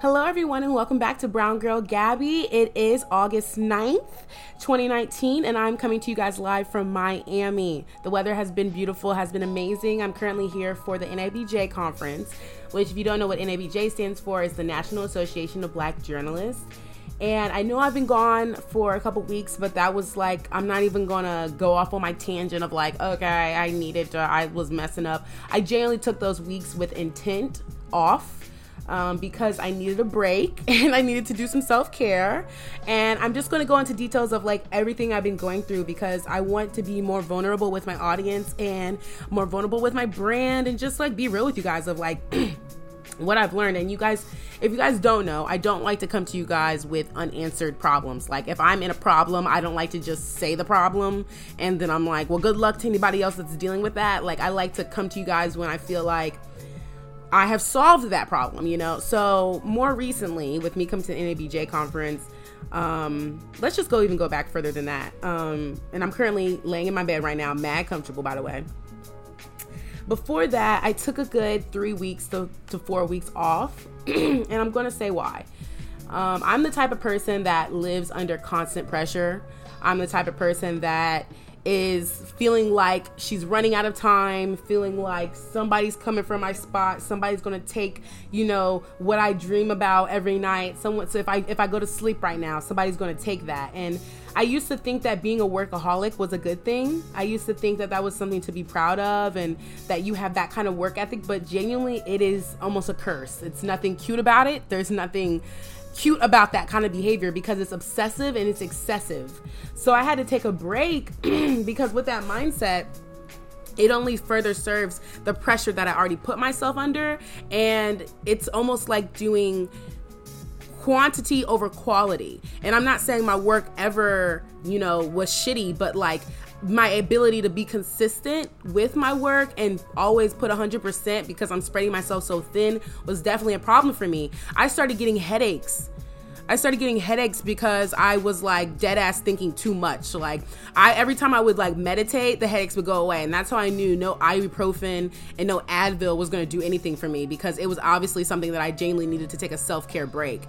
Hello, everyone, and welcome back to Brown Girl Gabby. It is August 9th, 2019, and I'm coming to you guys live from Miami. The weather has been beautiful, has been amazing. I'm currently here for the NABJ conference, which, if you don't know what NABJ stands for, is the National Association of Black Journalists. And I know I've been gone for a couple weeks, but that was like, I'm not even gonna go off on my tangent of like, okay, I needed to, I was messing up. I generally took those weeks with intent off um, because I needed a break and I needed to do some self care. And I'm just going to go into details of like everything I've been going through because I want to be more vulnerable with my audience and more vulnerable with my brand and just like be real with you guys of like, what I've learned. And you guys, if you guys don't know, I don't like to come to you guys with unanswered problems. Like if I'm in a problem, I don't like to just say the problem and then I'm like, well, good luck to anybody else that's dealing with that. Like I like to come to you guys when I feel like I have solved that problem, you know. So more recently, with me coming to the NABJ conference, um, let's just go even go back further than that. Um, and I'm currently laying in my bed right now, mad comfortable, by the way. Before that, I took a good three weeks to, to four weeks off, and I'm gonna say why. Um, I'm the type of person that lives under constant pressure. I'm the type of person that is feeling like she's running out of time, feeling like somebody's coming for my spot, somebody's gonna take, you know, what I dream about every night. Someone so if I if I go to sleep right now, somebody's gonna take that. And I used to think that being a workaholic was a good thing. I used to think that that was something to be proud of and that you have that kind of work ethic, but genuinely it is almost a curse. It's nothing cute about it. There's nothing cute about that kind of behavior because it's obsessive and it's excessive. So I had to take a break because with that mindset, it only further serves the pressure that I already put myself under. And it's almost like doing quantity over quality. And I'm not saying my work ever, you know, was shitty, but like my ability to be consistent with my work and always put 100% because I'm spreading myself so thin was definitely a problem for me. I started getting headaches. I started getting headaches because I was like dead ass thinking too much. Like I every time I would like meditate, the headaches would go away, and that's how I knew no ibuprofen and no Advil was going to do anything for me because it was obviously something that I genuinely needed to take a self care break.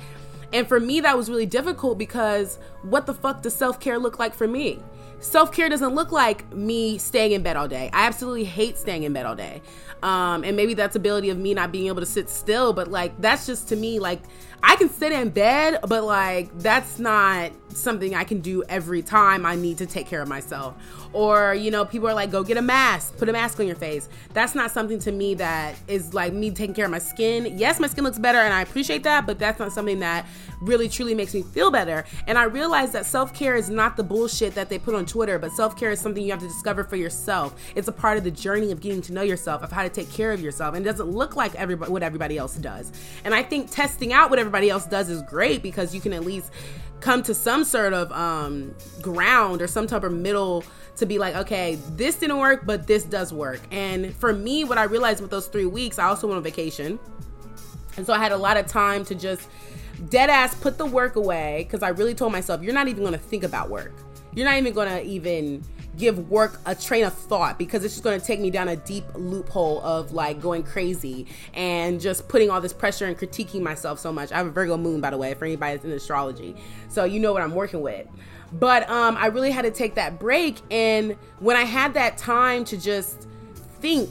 And for me, that was really difficult because what the fuck does self care look like for me? Self care doesn't look like me staying in bed all day. I absolutely hate staying in bed all day. Um, and maybe that's ability of me not being able to sit still, but like that's just to me like I can sit in bed, but like that's not something I can do every time I need to take care of myself. Or, you know, people are like, go get a mask, put a mask on your face. That's not something to me that is like me taking care of my skin. Yes, my skin looks better and I appreciate that, but that's not something that really truly makes me feel better. And I realize that self care is not the bullshit that they put on Twitter, but self care is something you have to discover for yourself. It's a part of the journey of getting to know yourself, of how to take care of yourself. And it doesn't look like everybody what everybody else does. And I think testing out what everybody else does is great because you can at least come to some sort of um, ground or some type of middle to be like, okay, this didn't work, but this does work. And for me, what I realized with those three weeks, I also went on vacation. And so I had a lot of time to just dead ass put the work away because I really told myself, you're not even going to think about work. You're not even going to even give work a train of thought because it's just going to take me down a deep loophole of like going crazy and just putting all this pressure and critiquing myself so much. I have a Virgo moon, by the way, for anybody that's in astrology. So you know what I'm working with. But um, I really had to take that break. And when I had that time to just think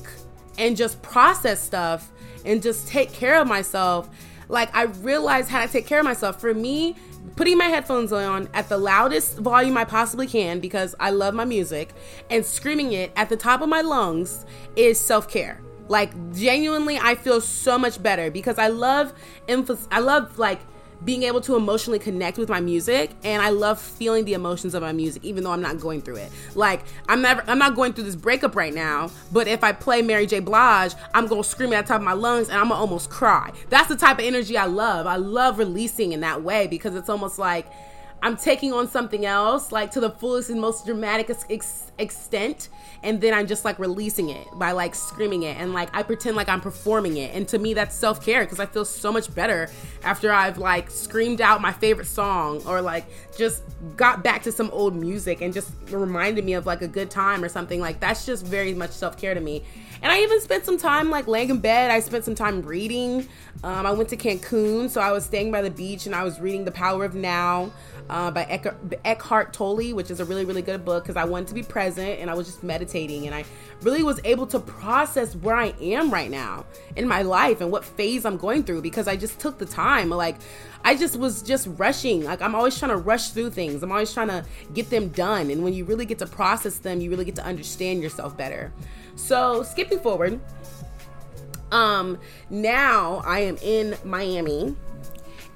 and just process stuff and just take care of myself, like I realized how to take care of myself. For me, putting my headphones on at the loudest volume I possibly can because I love my music and screaming it at the top of my lungs is self care. Like genuinely, I feel so much better because I love emphasis. I love like being able to emotionally connect with my music and I love feeling the emotions of my music even though I'm not going through it. Like I'm never I'm not going through this breakup right now, but if I play Mary J. Blige, I'm gonna scream at the top of my lungs and I'm gonna almost cry. That's the type of energy I love. I love releasing in that way because it's almost like I'm taking on something else, like to the fullest and most dramatic ex- extent, and then I'm just like releasing it by like screaming it, and like I pretend like I'm performing it. And to me, that's self care because I feel so much better after I've like screamed out my favorite song or like just got back to some old music and just reminded me of like a good time or something. Like that's just very much self care to me. And I even spent some time like laying in bed. I spent some time reading. Um, I went to Cancun, so I was staying by the beach and I was reading The Power of Now uh, by Eckhart Tolle, which is a really, really good book because I wanted to be present and I was just meditating and I really was able to process where I am right now in my life and what phase I'm going through because I just took the time. Like, I just was just rushing. Like, I'm always trying to rush through things, I'm always trying to get them done. And when you really get to process them, you really get to understand yourself better. So, skipping forward, um, now I am in Miami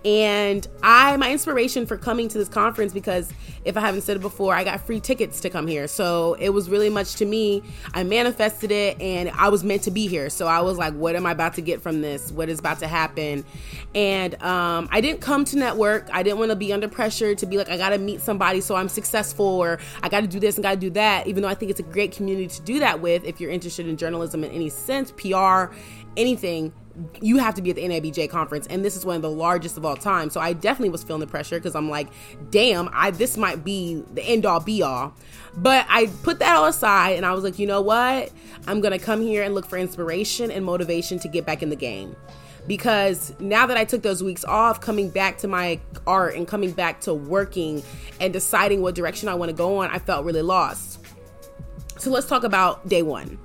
and I, my inspiration for coming to this conference, because if I haven't said it before, I got free tickets to come here. So it was really much to me. I manifested it and I was meant to be here. So I was like, what am I about to get from this? What is about to happen? And um, I didn't come to network. I didn't want to be under pressure to be like, I got to meet somebody so I'm successful or I got to do this and got to do that, even though I think it's a great community to do that with if you're interested in journalism in any sense, PR, anything you have to be at the NABJ conference, and this is one of the largest of all time. So I definitely was feeling the pressure because I'm like, damn, I this might be the end all be all. But I put that all aside, and I was like, you know what? I'm gonna come here and look for inspiration and motivation to get back in the game. Because now that I took those weeks off, coming back to my art and coming back to working and deciding what direction I want to go on, I felt really lost. So let's talk about day one.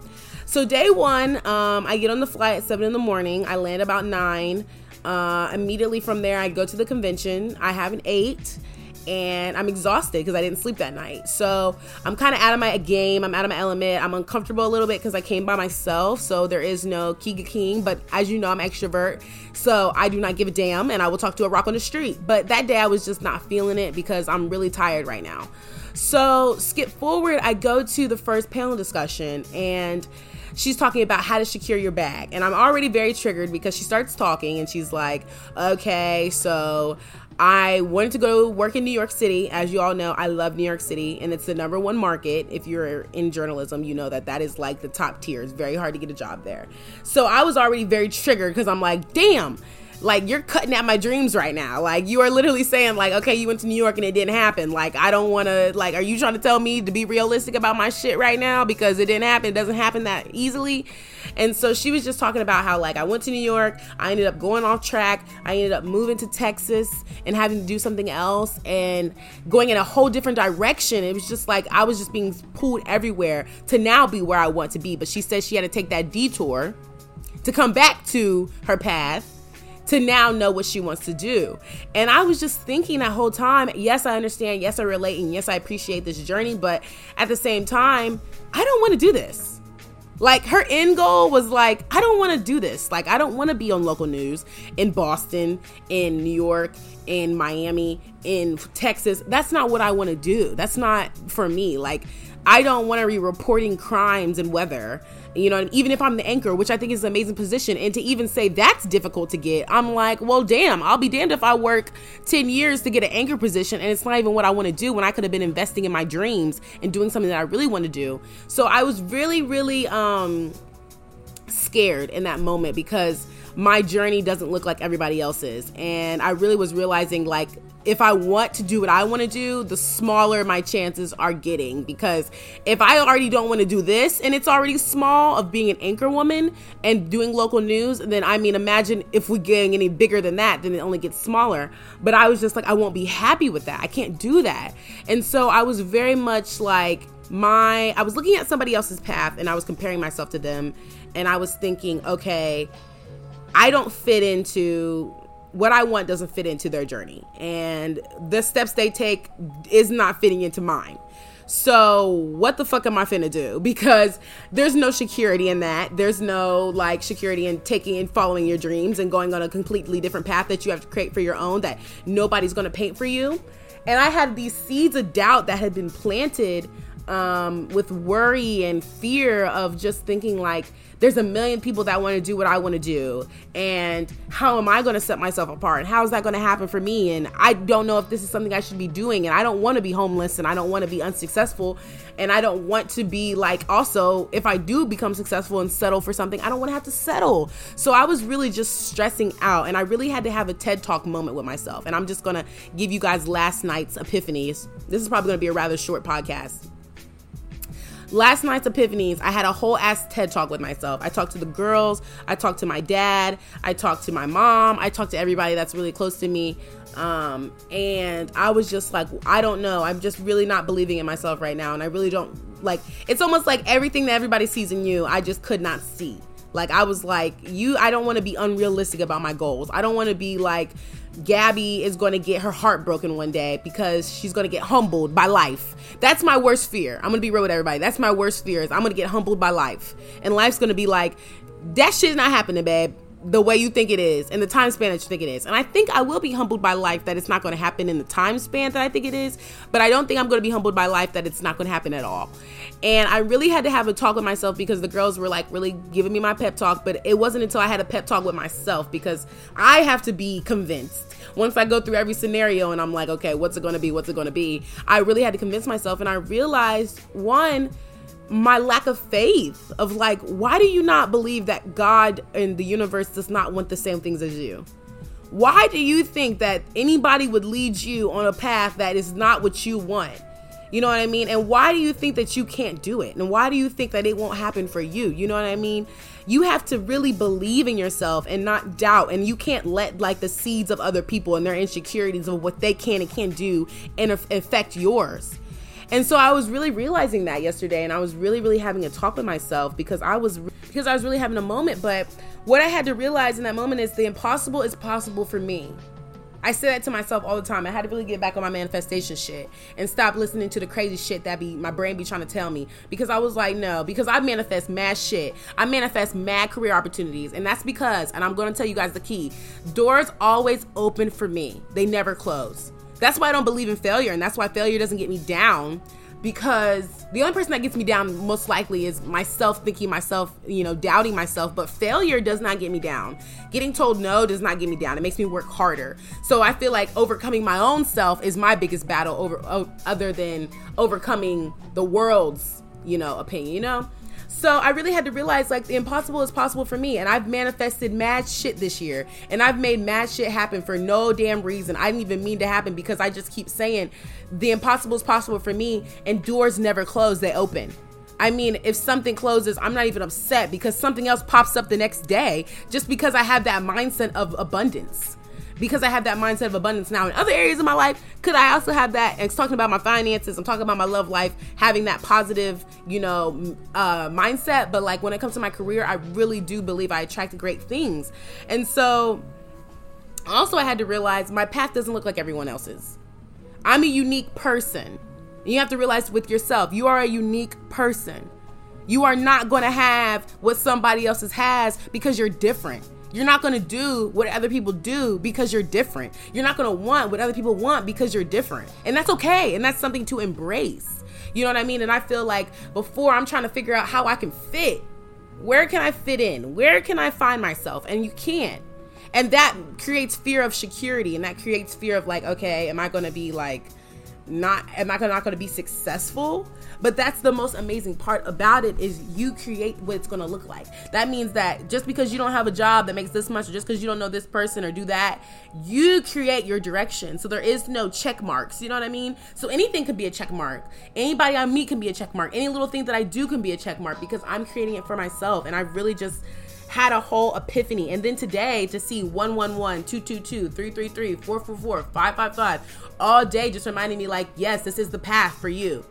So day one, um, I get on the flight at seven in the morning. I land about nine. Uh, immediately from there, I go to the convention. I have an eight and I'm exhausted because I didn't sleep that night. So I'm kind of out of my game. I'm out of my element. I'm uncomfortable a little bit because I came by myself. So there is no Kiga King. But as you know, I'm extrovert. So I do not give a damn and I will talk to a rock on the street. But that day I was just not feeling it because I'm really tired right now. So skip forward, I go to the first panel discussion and she's talking about how to secure your bag. And I'm already very triggered because she starts talking and she's like, okay, so I wanted to go work in New York City. As you all know, I love New York City and it's the number one market. If you're in journalism, you know that that is like the top tier. It's very hard to get a job there. So I was already very triggered because I'm like, damn, like you're cutting at my dreams right now. Like you are literally saying like, okay, you went to New York and it didn't happen. Like I don't want to like are you trying to tell me to be realistic about my shit right now because it didn't happen. It doesn't happen that easily. And so she was just talking about how like I went to New York, I ended up going off track. I ended up moving to Texas and having to do something else and going in a whole different direction. It was just like I was just being pulled everywhere to now be where I want to be. But she said she had to take that detour to come back to her path to now know what she wants to do. And I was just thinking that whole time, yes, I understand, yes, I relate, and yes, I appreciate this journey, but at the same time, I don't want to do this. Like her end goal was like, I don't want to do this. Like I don't want to be on local news in Boston, in New York, in Miami, in Texas. That's not what I want to do. That's not for me. Like I don't want to be reporting crimes and weather you know, even if I'm the anchor, which I think is an amazing position, and to even say that's difficult to get, I'm like, well, damn, I'll be damned if I work 10 years to get an anchor position and it's not even what I want to do when I could have been investing in my dreams and doing something that I really want to do. So I was really, really um scared in that moment because my journey doesn't look like everybody else's. And I really was realizing like if I want to do what I want to do, the smaller my chances are getting. Because if I already don't want to do this and it's already small of being an anchor woman and doing local news, then I mean, imagine if we're getting any bigger than that, then it only gets smaller. But I was just like, I won't be happy with that. I can't do that. And so I was very much like, my I was looking at somebody else's path and I was comparing myself to them and I was thinking, okay, I don't fit into what I want doesn't fit into their journey. And the steps they take is not fitting into mine. So, what the fuck am I finna do? Because there's no security in that. There's no like security in taking and following your dreams and going on a completely different path that you have to create for your own that nobody's gonna paint for you. And I had these seeds of doubt that had been planted um, with worry and fear of just thinking like, there's a million people that want to do what I want to do. And how am I going to set myself apart? And how is that going to happen for me? And I don't know if this is something I should be doing. And I don't want to be homeless and I don't want to be unsuccessful. And I don't want to be like, also, if I do become successful and settle for something, I don't want to have to settle. So I was really just stressing out. And I really had to have a TED Talk moment with myself. And I'm just going to give you guys last night's epiphanies. This is probably going to be a rather short podcast. Last night's epiphanies, I had a whole ass TED talk with myself. I talked to the girls, I talked to my dad, I talked to my mom, I talked to everybody that's really close to me. Um, and I was just like, I don't know. I'm just really not believing in myself right now. And I really don't like, it's almost like everything that everybody sees in you, I just could not see. Like, I was like, you, I don't want to be unrealistic about my goals. I don't want to be like, Gabby is going to get her heart broken one day because she's going to get humbled by life. That's my worst fear. I'm going to be real with everybody. That's my worst fear is I'm going to get humbled by life. And life's going to be like, that shit's not happening, babe the way you think it is and the time span that you think it is. And I think I will be humbled by life that it's not going to happen in the time span that I think it is, but I don't think I'm going to be humbled by life that it's not going to happen at all. And I really had to have a talk with myself because the girls were like really giving me my pep talk, but it wasn't until I had a pep talk with myself because I have to be convinced once I go through every scenario and I'm like, okay, what's it going to be? What's it going to be? I really had to convince myself. And I realized one, my lack of faith of like, why do you not believe that God and the universe does not want the same things as you? Why do you think that anybody would lead you on a path that is not what you want? You know what I mean? And why do you think that you can't do it? And why do you think that it won't happen for you? You know what I mean? You have to really believe in yourself and not doubt. And you can't let like the seeds of other people and their insecurities of what they can and can't do and affect yours. And so I was really realizing that yesterday and I was really really having a talk with myself because I was because I was really having a moment, but what I had to realize in that moment is the impossible is possible for me. I say that to myself all the time. I had to really get back on my manifestation shit and stop listening to the crazy shit that be my brain be trying to tell me because I was like, no, because I manifest mad shit. I manifest mad career opportunities, and that's because, and I'm going to tell you guys the key: doors always open for me. They never close. That's why I don't believe in failure, and that's why failure doesn't get me down because the only person that gets me down most likely is myself thinking myself, you know, doubting myself. But failure does not get me down. Getting told no does not get me down. It makes me work harder. So I feel like overcoming my own self is my biggest battle over other than overcoming the world's, you know, opinion, you know? So I really had to realize like the impossible is possible for me. And I've manifested mad shit this year. And I've made mad shit happen for no damn reason. I didn't even mean to happen because I just keep saying the impossible is possible for me and doors never close, they open. I mean, if something closes, I'm not even upset because something else pops up the next day just because I have that mindset of abundance because I have that mindset of abundance now in other areas of my life, could I also have that? And it's talking about my finances, I'm talking about my love life, having that positive, you know, uh, mindset. But like when it comes to my career, I really do believe I attract great things. And so also, I had to realize my path doesn't look like everyone else's. I'm a unique person. You have to realize with yourself, you are a unique person. You are not going to have what somebody else's has because you're different. You're not going to do what other people do because you're different. You're not going to want what other people want because you're different. And that's okay. And that's something to embrace. You know what I mean? And I feel like before I'm trying to figure out how I can fit, where can I fit in? Where can I find myself? And you can't. And that creates fear of security and that creates fear of like, okay, am I going to be like not am I not going to be successful? But that's the most amazing part about it is you create what it's going to look like. That means that just because you don't have a job that makes this much or just because you don't know this person or do that, you create your direction. So there is no check marks, you know what I mean? So anything can be a check mark. Anybody I meet can be a check mark. Any little thing that I do can be a check mark because I'm creating it for myself and I really just had a whole epiphany. And then today to see 111, 222, 333, 444, 555 all day just reminding me like, yes, this is the path for you.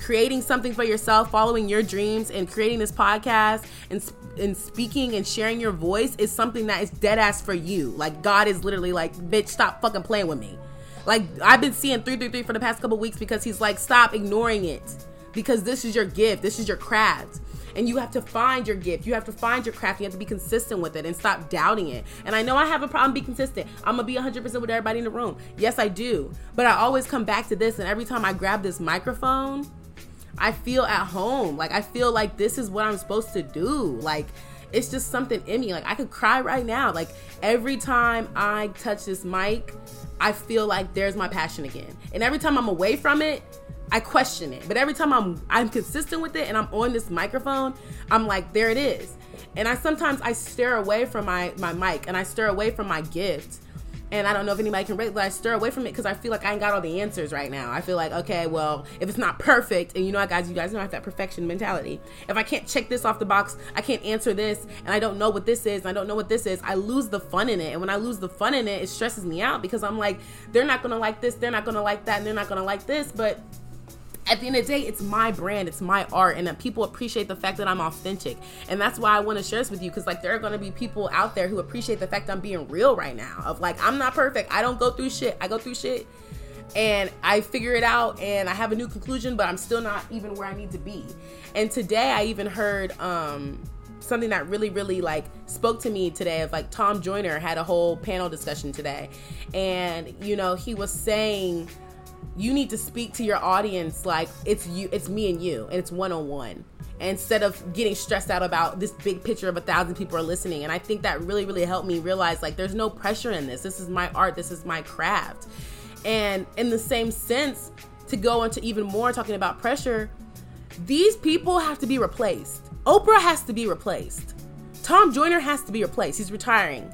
Creating something for yourself, following your dreams, and creating this podcast and and speaking and sharing your voice is something that is dead ass for you. Like God is literally like, bitch, stop fucking playing with me. Like I've been seeing 333 for the past couple weeks because he's like, stop ignoring it. Because this is your gift, this is your craft and you have to find your gift. You have to find your craft. You have to be consistent with it and stop doubting it. And I know I have a problem being consistent. I'm gonna be 100% with everybody in the room. Yes, I do. But I always come back to this, and every time I grab this microphone, I feel at home. Like I feel like this is what I'm supposed to do. Like it's just something in me. Like I could cry right now. Like every time I touch this mic, I feel like there's my passion again. And every time I'm away from it, I question it. But every time I'm I'm consistent with it and I'm on this microphone, I'm like, there it is. And I sometimes I stare away from my my mic and I stare away from my gift and I don't know if anybody can rate, but I stir away from it because I feel like I ain't got all the answers right now. I feel like, okay, well, if it's not perfect, and you know, I guys, you guys know I have that perfection mentality. If I can't check this off the box, I can't answer this, and I don't know what this is, and I don't know what this is, I lose the fun in it. And when I lose the fun in it, it stresses me out because I'm like, they're not gonna like this, they're not gonna like that, and they're not gonna like this, but at the end of the day, it's my brand, it's my art, and that people appreciate the fact that I'm authentic. And that's why I want to share this with you because, like, there are going to be people out there who appreciate the fact I'm being real right now. Of like, I'm not perfect, I don't go through shit, I go through shit, and I figure it out, and I have a new conclusion, but I'm still not even where I need to be. And today, I even heard, um, something that really really like spoke to me today of like Tom Joyner had a whole panel discussion today and you know he was saying you need to speak to your audience like it's you it's me and you and it's one-on-one instead of getting stressed out about this big picture of a thousand people are listening. And i think that really really helped me realize like there's no pressure in this. This is my art. This is my craft. And in the same sense to go into even more talking about pressure these people have to be replaced. Oprah has to be replaced. Tom joyner has to be replaced. He's retiring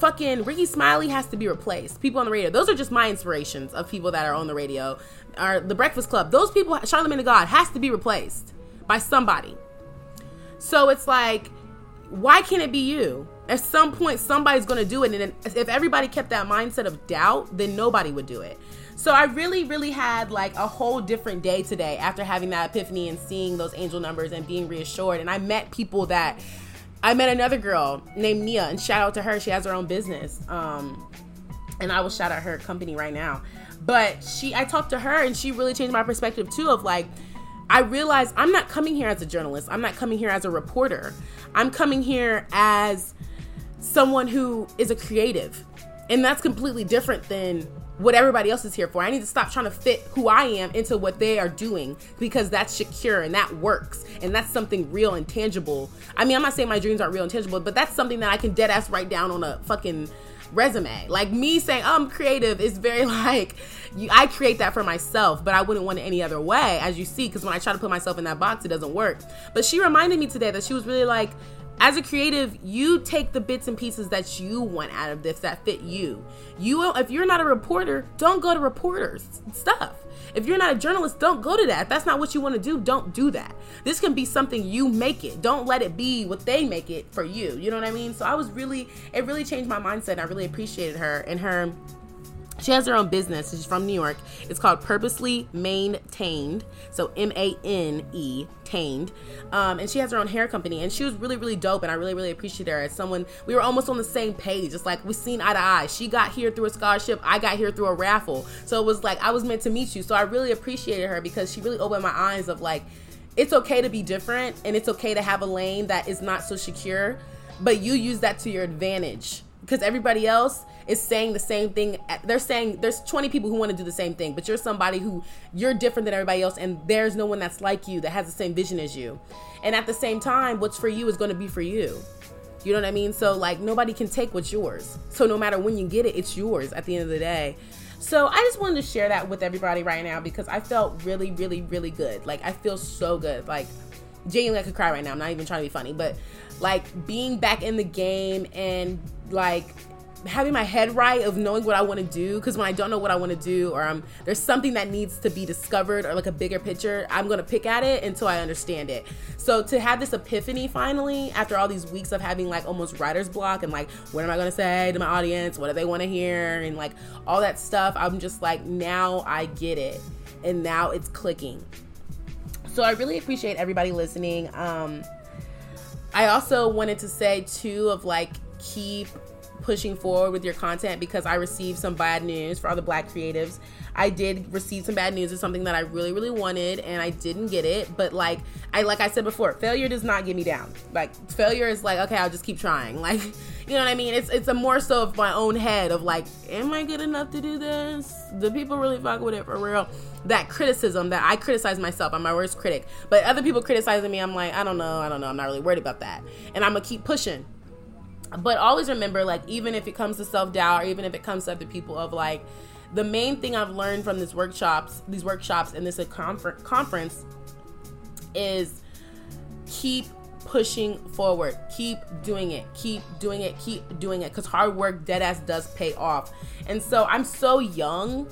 fucking Rickey Smiley has to be replaced. People on the radio. Those are just my inspirations of people that are on the radio. Are the Breakfast Club. Those people, Charlamagne the God, has to be replaced by somebody. So it's like, why can't it be you? At some point, somebody's going to do it. And if everybody kept that mindset of doubt, then nobody would do it. So I really, really had like a whole different day today after having that epiphany and seeing those angel numbers and being reassured. And I met people that I met another girl named Nia, and shout out to her. She has her own business. Um, and I will shout out her company right now. But she, I talked to her, and she really changed my perspective too. Of like, I realized I'm not coming here as a journalist. I'm not coming here as a reporter. I'm coming here as someone who is a creative, and that's completely different than what everybody else is here for. I need to stop trying to fit who I am into what they are doing because that's secure and that works and that's something real and tangible. I mean, I'm not saying my dreams aren't real and tangible, but that's something that I can dead ass write down on a fucking resume. Like me saying oh, I'm creative is very like you, I create that for myself, but I wouldn't want it any other way, as you see, because when I try to put myself in that box, it doesn't work. But she reminded me today that she was really like, as a creative, you take the bits and pieces that you want out of this that fit you. You if you're not a reporter, don't go to reporters stuff. If you're not a journalist, don't go to that. If that's not what you want to do, don't do that. This can be something you make it. Don't let it be what they make it for you. You know what I mean? So I was really it really changed my mindset. I really appreciated her and her she has her own business. She's from New York. It's called Purposely Maintained. So M A N E tained. Um, and she has her own hair company. And she was really, really dope. And I really, really appreciate her as someone. We were almost on the same page. It's like we seen eye to eye. She got here through a scholarship. I got here through a raffle. So it was like I was meant to meet you. So I really appreciated her because she really opened my eyes of like it's okay to be different and it's okay to have a lane that is not so secure. But you use that to your advantage because everybody else is saying the same thing. They're saying there's 20 people who want to do the same thing, but you're somebody who you're different than everybody else, and there's no one that's like you that has the same vision as you. And at the same time, what's for you is going to be for you. You know what I mean? So, like, nobody can take what's yours. So, no matter when you get it, it's yours at the end of the day. So, I just wanted to share that with everybody right now because I felt really, really, really good. Like, I feel so good. Like, genuinely, I could cry right now. I'm not even trying to be funny, but like being back in the game and like having my head right of knowing what I want to do because when I don't know what I want to do or I'm there's something that needs to be discovered or like a bigger picture, I'm going to pick at it until I understand it. So to have this epiphany finally after all these weeks of having like almost writer's block and like what am I going to say to my audience? What do they want to hear? And like all that stuff, I'm just like now I get it and now it's clicking. So I really appreciate everybody listening. Um I also wanted to say too of like keep pushing forward with your content because I received some bad news for other black creatives. I did receive some bad news. It's something that I really, really wanted and I didn't get it. But like I like I said before, failure does not get me down. Like failure is like, okay, I'll just keep trying. Like, you know what I mean? It's it's a more so of my own head of like, am I good enough to do this? Do people really fuck with it for real? That criticism that I criticize myself, I'm my worst critic. But other people criticizing me, I'm like, I don't know, I don't know, I'm not really worried about that. And I'm gonna keep pushing but always remember like even if it comes to self-doubt or even if it comes to other people of like the main thing i've learned from these workshops these workshops and this uh, confer- conference is keep pushing forward. Keep doing it. Keep doing it. Keep doing it. Because hard work, dead ass, does pay off. And so I'm so young.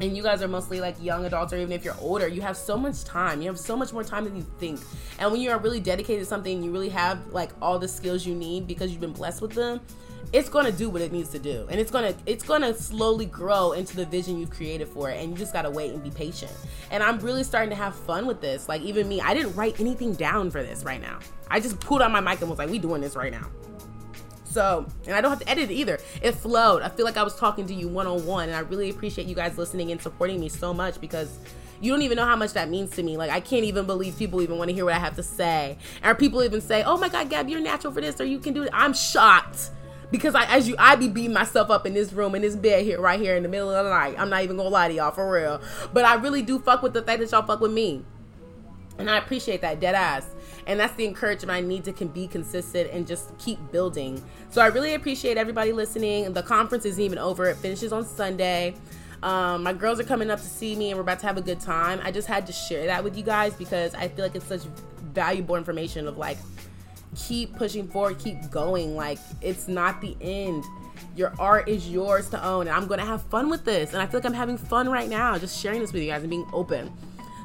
And you guys are mostly like young adults, or even if you're older, you have so much time. You have so much more time than you think. And when you are really dedicated to something, you really have like all the skills you need because you've been blessed with them it's gonna do what it needs to do. And it's gonna it's gonna slowly grow into the vision you've created for it. And you just gotta wait and be patient. And i'm really starting to have fun with this. Like even me i didn't write anything down for this right now. I just pulled on my mic and was like we doing this right now so, and I don't have to edit it either. It flowed. I feel like I was talking to you one on one, and I really appreciate you guys listening and supporting me so much because you don't even know how much that means to me. Like, I can't even believe people even want to hear what I have to say. Or people even say, oh my God, Gab, you're natural for this, or you can do it. I'm shocked because I, as you, I be beating myself up in this room, in this bed here, right here in the middle of the night. I'm not even gonna lie to y'all for real, but I really do fuck with the fact that y'all fuck with me, and I appreciate that dead ass. And that's the encouragement I need to can be consistent and just keep building. So I really appreciate everybody listening. The conference isn't even over; it finishes on Sunday. Um, my girls are coming up to see me and we're about to have a good time. I just had to share that with you guys because I feel like it's such valuable information of like keep pushing forward, keep going. Like it's not the end. Your art is yours to own, and I'm gonna have fun with this. And I feel like I'm having fun right now, just sharing this with you guys and being open.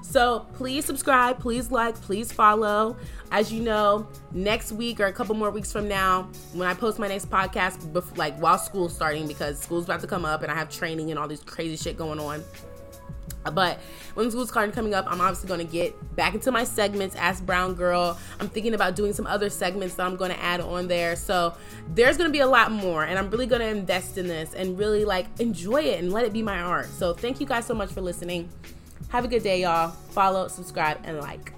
So please subscribe, please like, please follow. As you know, next week or a couple more weeks from now, when I post my next podcast, like while school's starting, because school's about to come up and I have training and all this crazy shit going on. But when school's card coming up, I'm obviously going to get back into my segments. Ask Brown Girl. I'm thinking about doing some other segments that I'm going to add on there. So there's going to be a lot more, and I'm really going to invest in this and really like enjoy it and let it be my art. So thank you guys so much for listening. Have a good day, y'all. Follow, subscribe, and like.